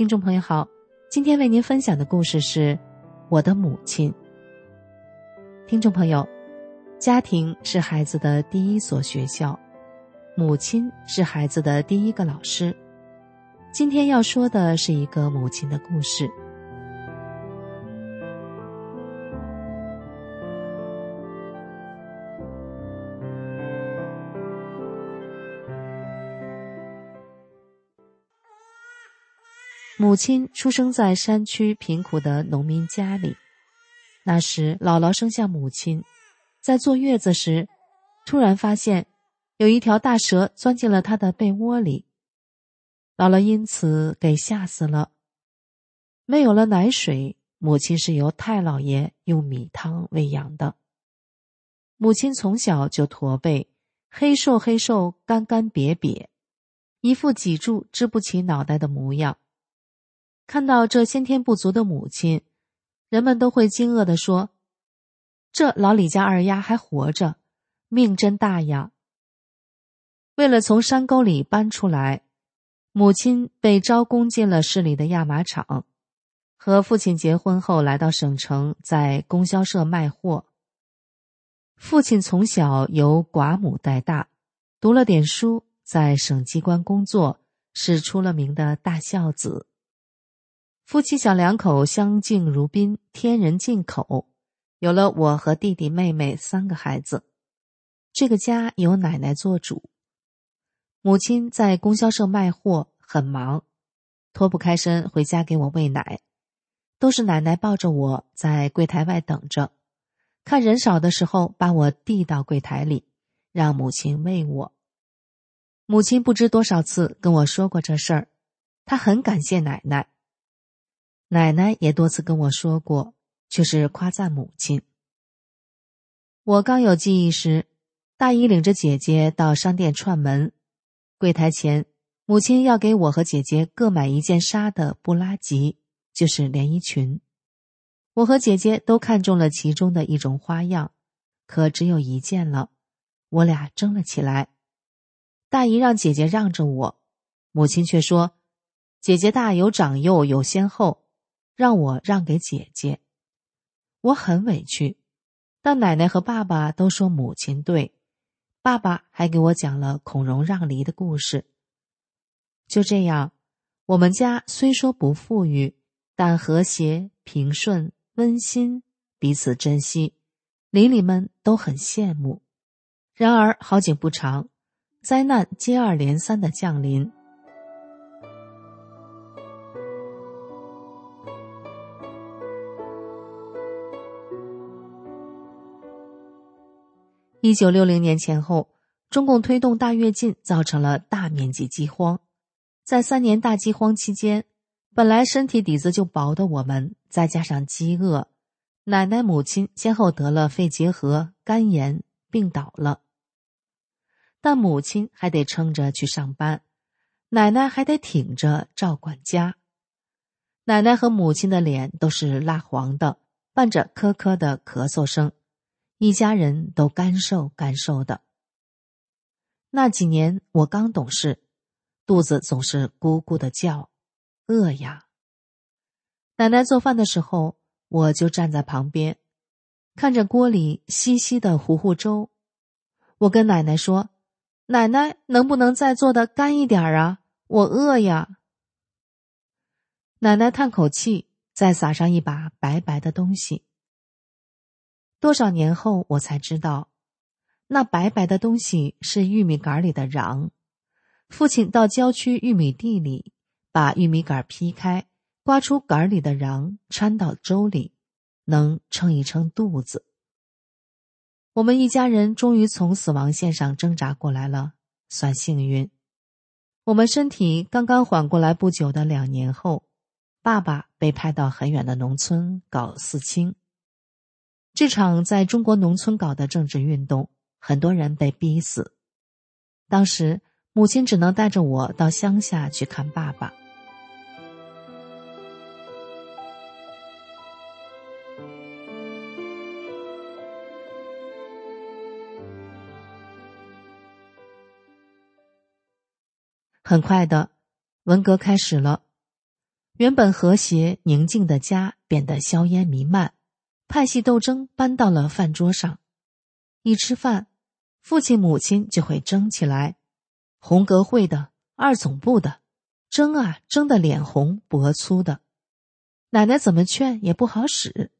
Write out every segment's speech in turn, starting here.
听众朋友好，今天为您分享的故事是《我的母亲》。听众朋友，家庭是孩子的第一所学校，母亲是孩子的第一个老师。今天要说的是一个母亲的故事。母亲出生在山区贫苦的农民家里。那时，姥姥生下母亲，在坐月子时，突然发现有一条大蛇钻进了她的被窝里。姥姥因此给吓死了。没有了奶水，母亲是由太姥爷用米汤喂养的。母亲从小就驼背，黑瘦黑瘦，干干瘪瘪，一副脊柱支不起脑袋的模样。看到这先天不足的母亲，人们都会惊愕地说：“这老李家二丫还活着，命真大呀！”为了从山沟里搬出来，母亲被招工进了市里的压马厂。和父亲结婚后，来到省城，在供销社卖货。父亲从小由寡母带大，读了点书，在省机关工作，是出了名的大孝子。夫妻小两口相敬如宾，天人进口，有了我和弟弟妹妹三个孩子。这个家由奶奶做主，母亲在供销社卖货很忙，脱不开身回家给我喂奶，都是奶奶抱着我在柜台外等着，看人少的时候把我递到柜台里，让母亲喂我。母亲不知多少次跟我说过这事儿，她很感谢奶奶。奶奶也多次跟我说过，却是夸赞母亲。我刚有记忆时，大姨领着姐姐到商店串门，柜台前，母亲要给我和姐姐各买一件纱的布拉吉，就是连衣裙。我和姐姐都看中了其中的一种花样，可只有一件了，我俩争了起来。大姨让姐姐让着我，母亲却说：“姐姐大有长幼，有先后。”让我让给姐姐，我很委屈，但奶奶和爸爸都说母亲对，爸爸还给我讲了孔融让梨的故事。就这样，我们家虽说不富裕，但和谐、平顺、温馨，彼此珍惜，邻里们都很羡慕。然而好景不长，灾难接二连三的降临。一九六零年前后，中共推动大跃进，造成了大面积饥荒。在三年大饥荒期间，本来身体底子就薄的我们，再加上饥饿，奶奶、母亲先后得了肺结核、肝炎，病倒了。但母亲还得撑着去上班，奶奶还得挺着照管家。奶奶和母亲的脸都是蜡黄的，伴着咳咳的咳嗽声。一家人都干瘦干瘦的。那几年我刚懂事，肚子总是咕咕的叫，饿呀。奶奶做饭的时候，我就站在旁边，看着锅里稀稀的糊糊粥。我跟奶奶说：“奶奶，能不能再做的干一点啊？我饿呀。”奶奶叹口气，再撒上一把白白的东西。多少年后，我才知道，那白白的东西是玉米杆里的瓤。父亲到郊区玉米地里，把玉米杆劈开，刮出杆里的瓤，掺到粥里，能撑一撑肚子。我们一家人终于从死亡线上挣扎过来了，算幸运。我们身体刚刚缓过来不久的两年后，爸爸被派到很远的农村搞四清。这场在中国农村搞的政治运动，很多人被逼死。当时，母亲只能带着我到乡下去看爸爸。很快的，文革开始了，原本和谐宁静的家变得硝烟弥漫，派系斗争搬到了饭桌上。一吃饭，父亲母亲就会争起来，红格会的、二总部的，争啊争得脸红脖粗的，奶奶怎么劝也不好使。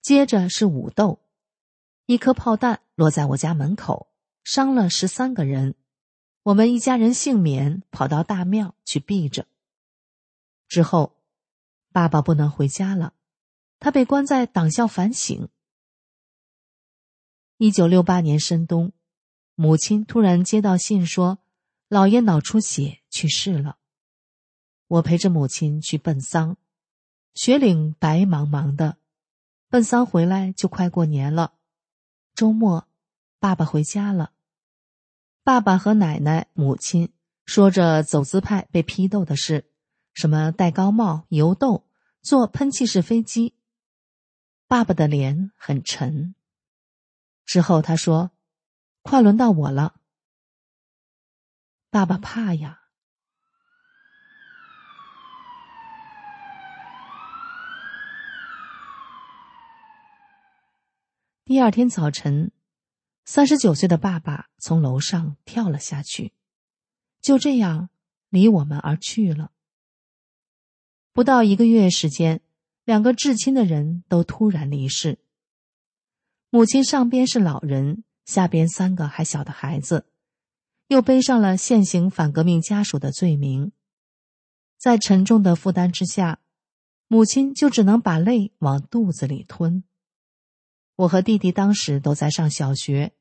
接着是武斗，一颗炮弹落在我家门口，伤了十三个人，我们一家人幸免，跑到大庙去避着。之后，爸爸不能回家了，他被关在党校反省。一九六八年深冬，母亲突然接到信说，姥爷脑出血去世了。我陪着母亲去奔丧，雪岭白茫茫的，奔丧回来就快过年了。周末，爸爸回家了。爸爸和奶奶、母亲说着走资派被批斗的事，什么戴高帽、游斗、坐喷气式飞机。爸爸的脸很沉。之后，他说：“快轮到我了。”爸爸怕呀。第二天早晨，三十九岁的爸爸从楼上跳了下去，就这样离我们而去了。不到一个月时间，两个至亲的人都突然离世。母亲上边是老人，下边三个还小的孩子，又背上了现行反革命家属的罪名，在沉重的负担之下，母亲就只能把泪往肚子里吞。我和弟弟当时都在上小学，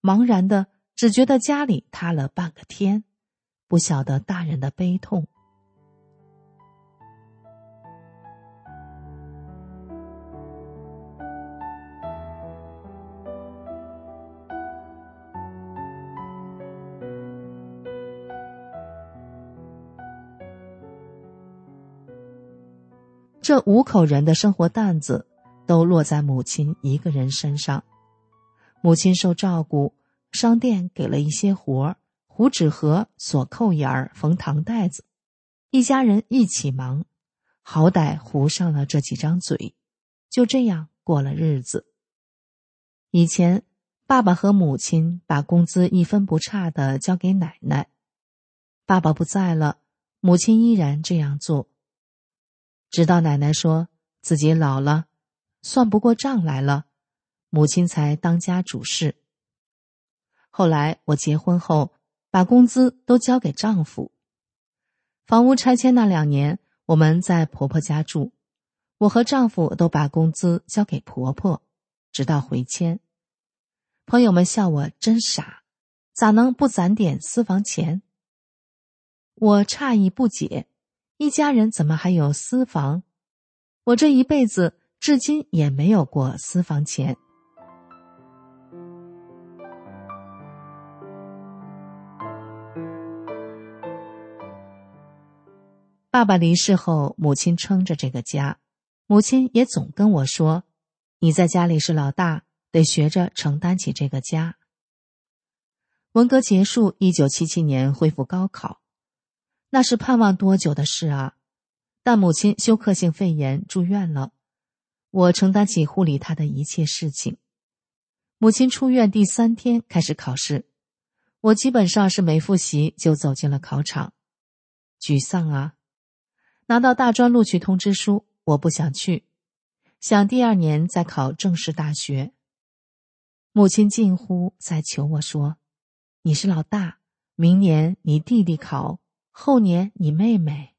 茫然的只觉得家里塌了半个天，不晓得大人的悲痛。这五口人的生活担子都落在母亲一个人身上，母亲受照顾，商店给了一些活儿，糊纸盒、锁扣眼儿、缝糖袋子，一家人一起忙，好歹糊上了这几张嘴，就这样过了日子。以前，爸爸和母亲把工资一分不差的交给奶奶，爸爸不在了，母亲依然这样做。直到奶奶说自己老了，算不过账来了，母亲才当家主事。后来我结婚后，把工资都交给丈夫。房屋拆迁那两年，我们在婆婆家住，我和丈夫都把工资交给婆婆，直到回迁。朋友们笑我真傻，咋能不攒点私房钱？我诧异不解。一家人怎么还有私房？我这一辈子至今也没有过私房钱。爸爸离世后，母亲撑着这个家，母亲也总跟我说：“你在家里是老大，得学着承担起这个家。”文革结束，一九七七年恢复高考。那是盼望多久的事啊！但母亲休克性肺炎住院了，我承担起护理她的一切事情。母亲出院第三天开始考试，我基本上是没复习就走进了考场，沮丧啊！拿到大专录取通知书，我不想去，想第二年再考正式大学。母亲近乎在求我说：“你是老大，明年你弟弟考。”后年你妹妹，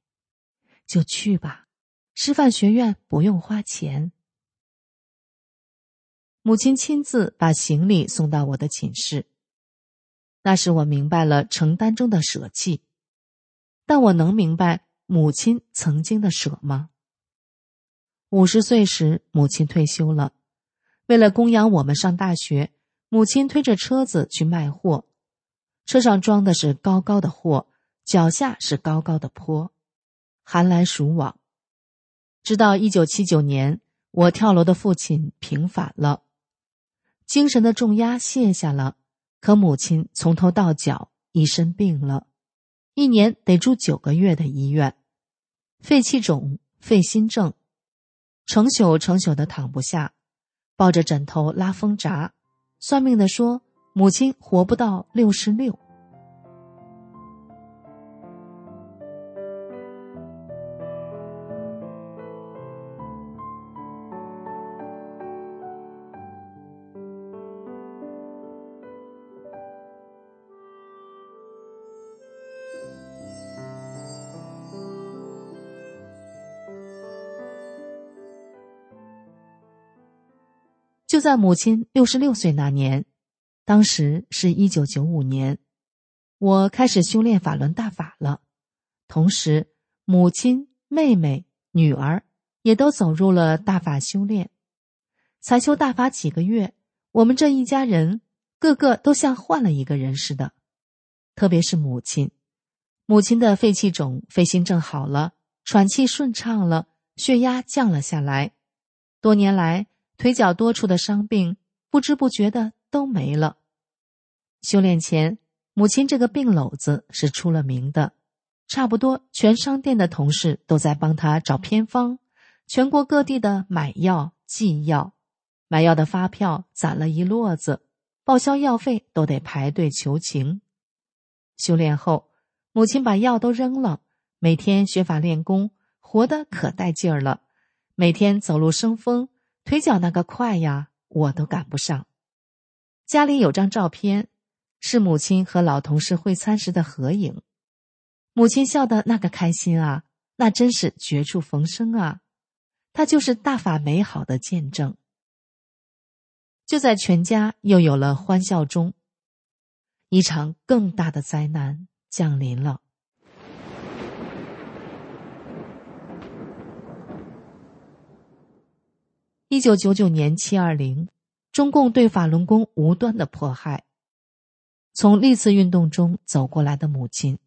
就去吧。师范学院不用花钱。母亲亲自把行李送到我的寝室。那时我明白了承担中的舍弃，但我能明白母亲曾经的舍吗？五十岁时，母亲退休了，为了供养我们上大学，母亲推着车子去卖货，车上装的是高高的货。脚下是高高的坡，寒来暑往。直到一九七九年，我跳楼的父亲平反了，精神的重压卸下了，可母亲从头到脚一身病了，一年得住九个月的医院。肺气肿、肺心症，成宿成宿的躺不下，抱着枕头拉风闸。算命的说，母亲活不到六十六。就在母亲六十六岁那年，当时是一九九五年，我开始修炼法轮大法了。同时，母亲、妹妹、女儿也都走入了大法修炼。才修大法几个月，我们这一家人个个都像换了一个人似的。特别是母亲，母亲的肺气肿、肺心症好了，喘气顺畅了，血压降了下来。多年来。腿脚多处的伤病，不知不觉的都没了。修炼前，母亲这个病篓子是出了名的，差不多全商店的同事都在帮他找偏方，全国各地的买药寄药，买药的发票攒了一摞子，报销药费都得排队求情。修炼后，母亲把药都扔了，每天学法练功，活得可带劲儿了，每天走路生风。腿脚那个快呀，我都赶不上。家里有张照片，是母亲和老同事会餐时的合影。母亲笑的那个开心啊，那真是绝处逢生啊！她就是大法美好的见证。就在全家又有了欢笑中，一场更大的灾难降临了。一九九九年七二零，中共对法轮功无端的迫害。从历次运动中走过来的母亲，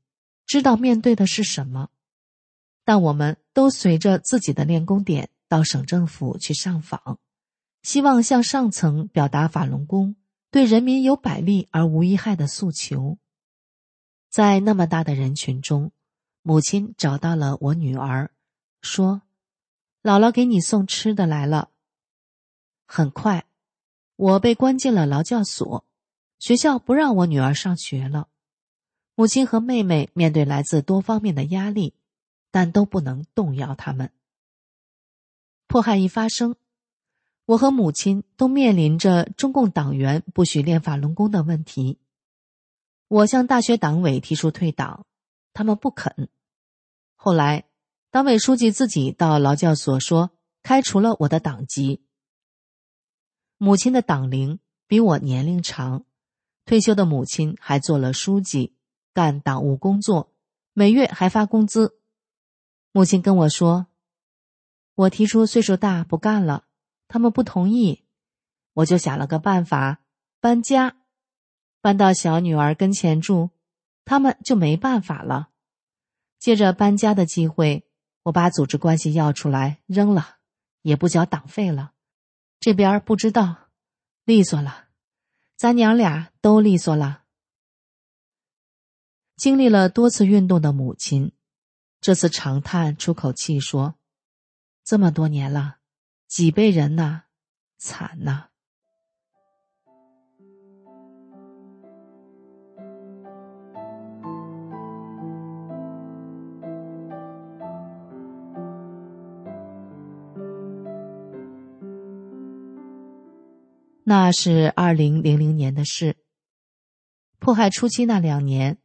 知道面对的是什么。但我们都随着自己的练功点到省政府去上访，希望向上层表达法轮功对人民有百利而无一害的诉求。在那么大的人群中，母亲找到了我女儿，说：“姥姥给你送吃的来了。”很快，我被关进了劳教所，学校不让我女儿上学了。母亲和妹妹面对来自多方面的压力，但都不能动摇他们。迫害一发生，我和母亲都面临着中共党员不许练法轮功的问题。我向大学党委提出退党，他们不肯。后来，党委书记自己到劳教所说，开除了我的党籍。母亲的党龄比我年龄长，退休的母亲还做了书记，干党务工作，每月还发工资。母亲跟我说：“我提出岁数大不干了，他们不同意，我就想了个办法，搬家，搬到小女儿跟前住，他们就没办法了。借着搬家的机会，我把组织关系要出来扔了，也不交党费了。”这边不知道，利索了，咱娘俩都利索了。经历了多次运动的母亲，这次长叹出口气说：“这么多年了，几辈人呐，惨呐。”那是二零零零年的事。迫害初期那两年，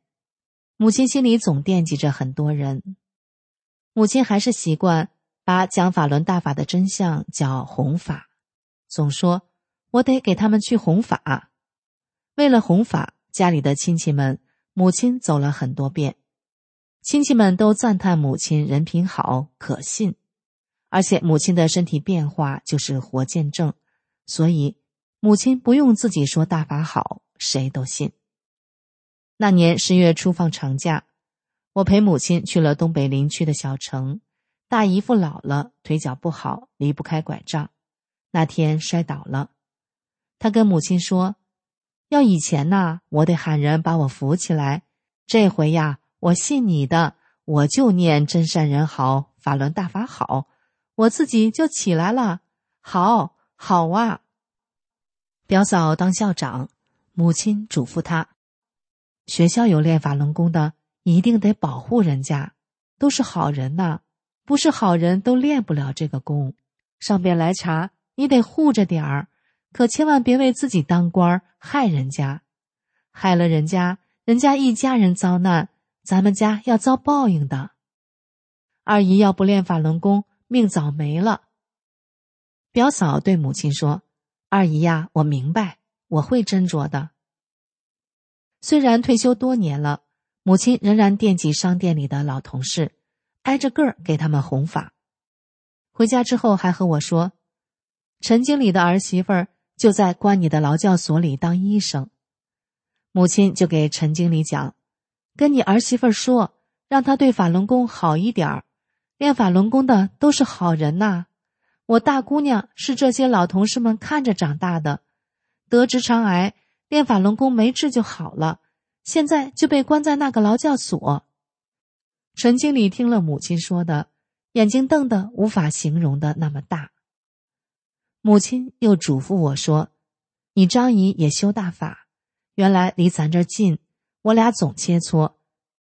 母亲心里总惦记着很多人。母亲还是习惯把讲法轮大法的真相叫弘法，总说我得给他们去弘法。为了弘法，家里的亲戚们，母亲走了很多遍。亲戚们都赞叹母亲人品好、可信，而且母亲的身体变化就是活见证，所以。母亲不用自己说大法好，谁都信。那年十月初放长假，我陪母亲去了东北林区的小城。大姨夫老了，腿脚不好，离不开拐杖。那天摔倒了，他跟母亲说：“要以前呐，我得喊人把我扶起来。这回呀，我信你的，我就念真善人好，法轮大法好，我自己就起来了。好，好啊！表嫂当校长，母亲嘱咐他：学校有练法轮功的，一定得保护人家，都是好人呐，不是好人都练不了这个功。上边来查，你得护着点儿，可千万别为自己当官害人家，害了人家，人家一家人遭难，咱们家要遭报应的。二姨要不练法轮功，命早没了。表嫂对母亲说：“二姨呀，我明白，我会斟酌的。”虽然退休多年了，母亲仍然惦记商店里的老同事，挨着个儿给他们弘法。回家之后还和我说：“陈经理的儿媳妇儿就在关你的劳教所里当医生。”母亲就给陈经理讲：“跟你儿媳妇说，让她对法轮功好一点儿。”练法轮功的都是好人呐，我大姑娘是这些老同事们看着长大的，得直肠癌，练法轮功没治就好了，现在就被关在那个劳教所。陈经理听了母亲说的，眼睛瞪得无法形容的那么大。母亲又嘱咐我说：“你张姨也修大法，原来离咱这近，我俩总切磋，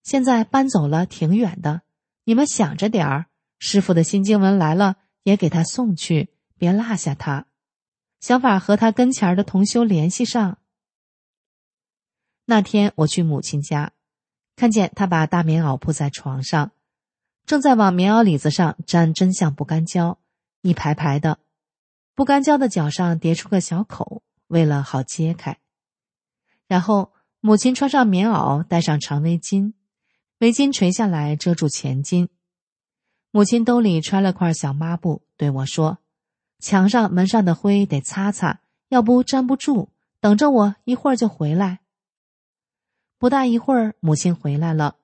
现在搬走了，挺远的。”你们想着点儿，师傅的新经文来了，也给他送去，别落下他。想法和他跟前的同修联系上。那天我去母亲家，看见他把大棉袄铺在床上，正在往棉袄里子上粘真相不干胶，一排排的，不干胶的角上叠出个小口，为了好揭开。然后母亲穿上棉袄，戴上长围巾。围巾垂下来遮住前襟，母亲兜里揣了块小抹布，对我说：“墙上门上的灰得擦擦，要不粘不住。等着我，一会儿就回来。”不大一会儿，母亲回来了，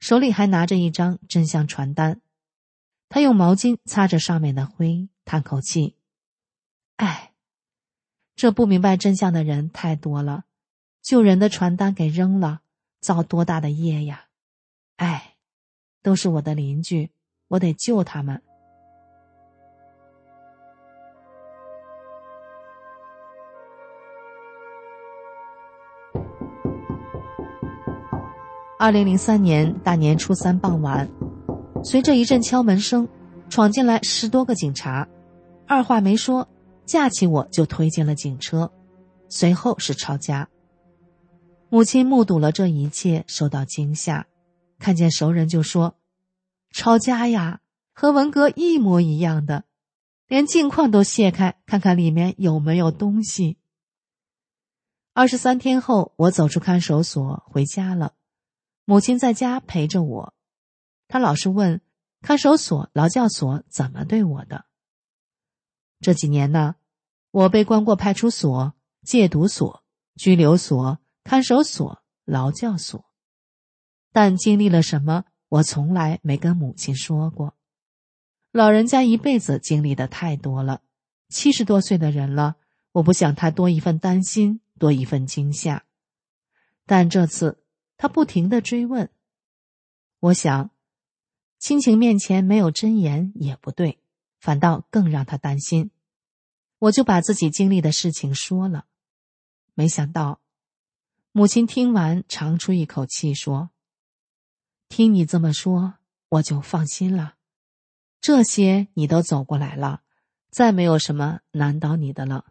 手里还拿着一张真相传单。她用毛巾擦着上面的灰，叹口气：“哎，这不明白真相的人太多了，救人的传单给扔了，造多大的业呀！”哎，都是我的邻居，我得救他们。二零零三年大年初三傍晚，随着一阵敲门声，闯进来十多个警察，二话没说，架起我就推进了警车，随后是抄家。母亲目睹了这一切，受到惊吓。看见熟人就说：“抄家呀，和文革一模一样的，连镜框都卸开，看看里面有没有东西。”二十三天后，我走出看守所回家了，母亲在家陪着我。她老是问看守所、劳教所怎么对我的。这几年呢，我被关过派出所、戒毒所、拘留所、看守所、劳教所。但经历了什么，我从来没跟母亲说过。老人家一辈子经历的太多了，七十多岁的人了，我不想他多一份担心，多一份惊吓。但这次他不停的追问，我想，亲情面前没有真言也不对，反倒更让他担心。我就把自己经历的事情说了，没想到，母亲听完长出一口气说。听你这么说，我就放心了。这些你都走过来了，再没有什么难倒你的了。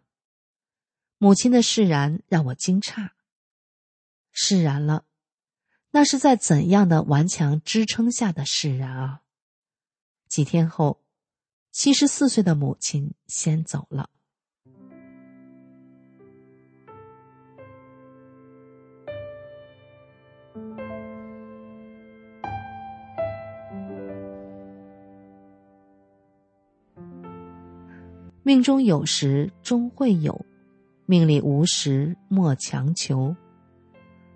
母亲的释然让我惊诧。释然了，那是在怎样的顽强支撑下的释然啊？几天后，七十四岁的母亲先走了。命中有时终会有，命里无时莫强求。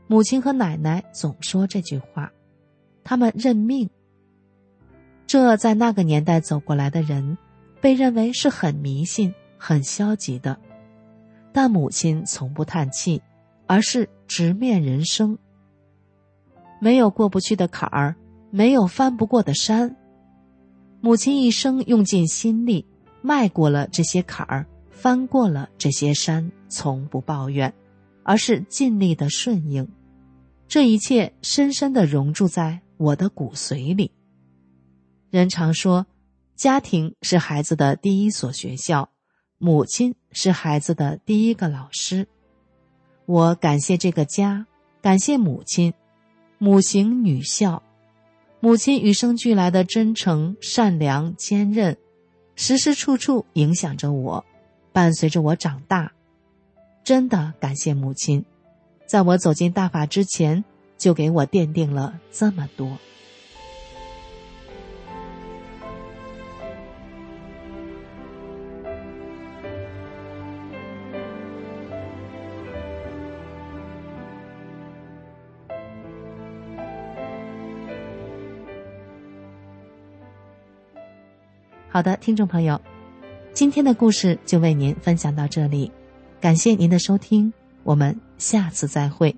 母亲和奶奶总说这句话，他们认命。这在那个年代走过来的人，被认为是很迷信、很消极的。但母亲从不叹气，而是直面人生。没有过不去的坎儿，没有翻不过的山。母亲一生用尽心力，迈过了这些坎儿，翻过了这些山，从不抱怨，而是尽力的顺应。这一切深深的融入在我的骨髓里。人常说，家庭是孩子的第一所学校，母亲是孩子的第一个老师。我感谢这个家，感谢母亲，母行女孝。母亲与生俱来的真诚、善良、坚韧，时时处处影响着我，伴随着我长大。真的感谢母亲，在我走进大法之前，就给我奠定了这么多。好的，听众朋友，今天的故事就为您分享到这里，感谢您的收听，我们下次再会。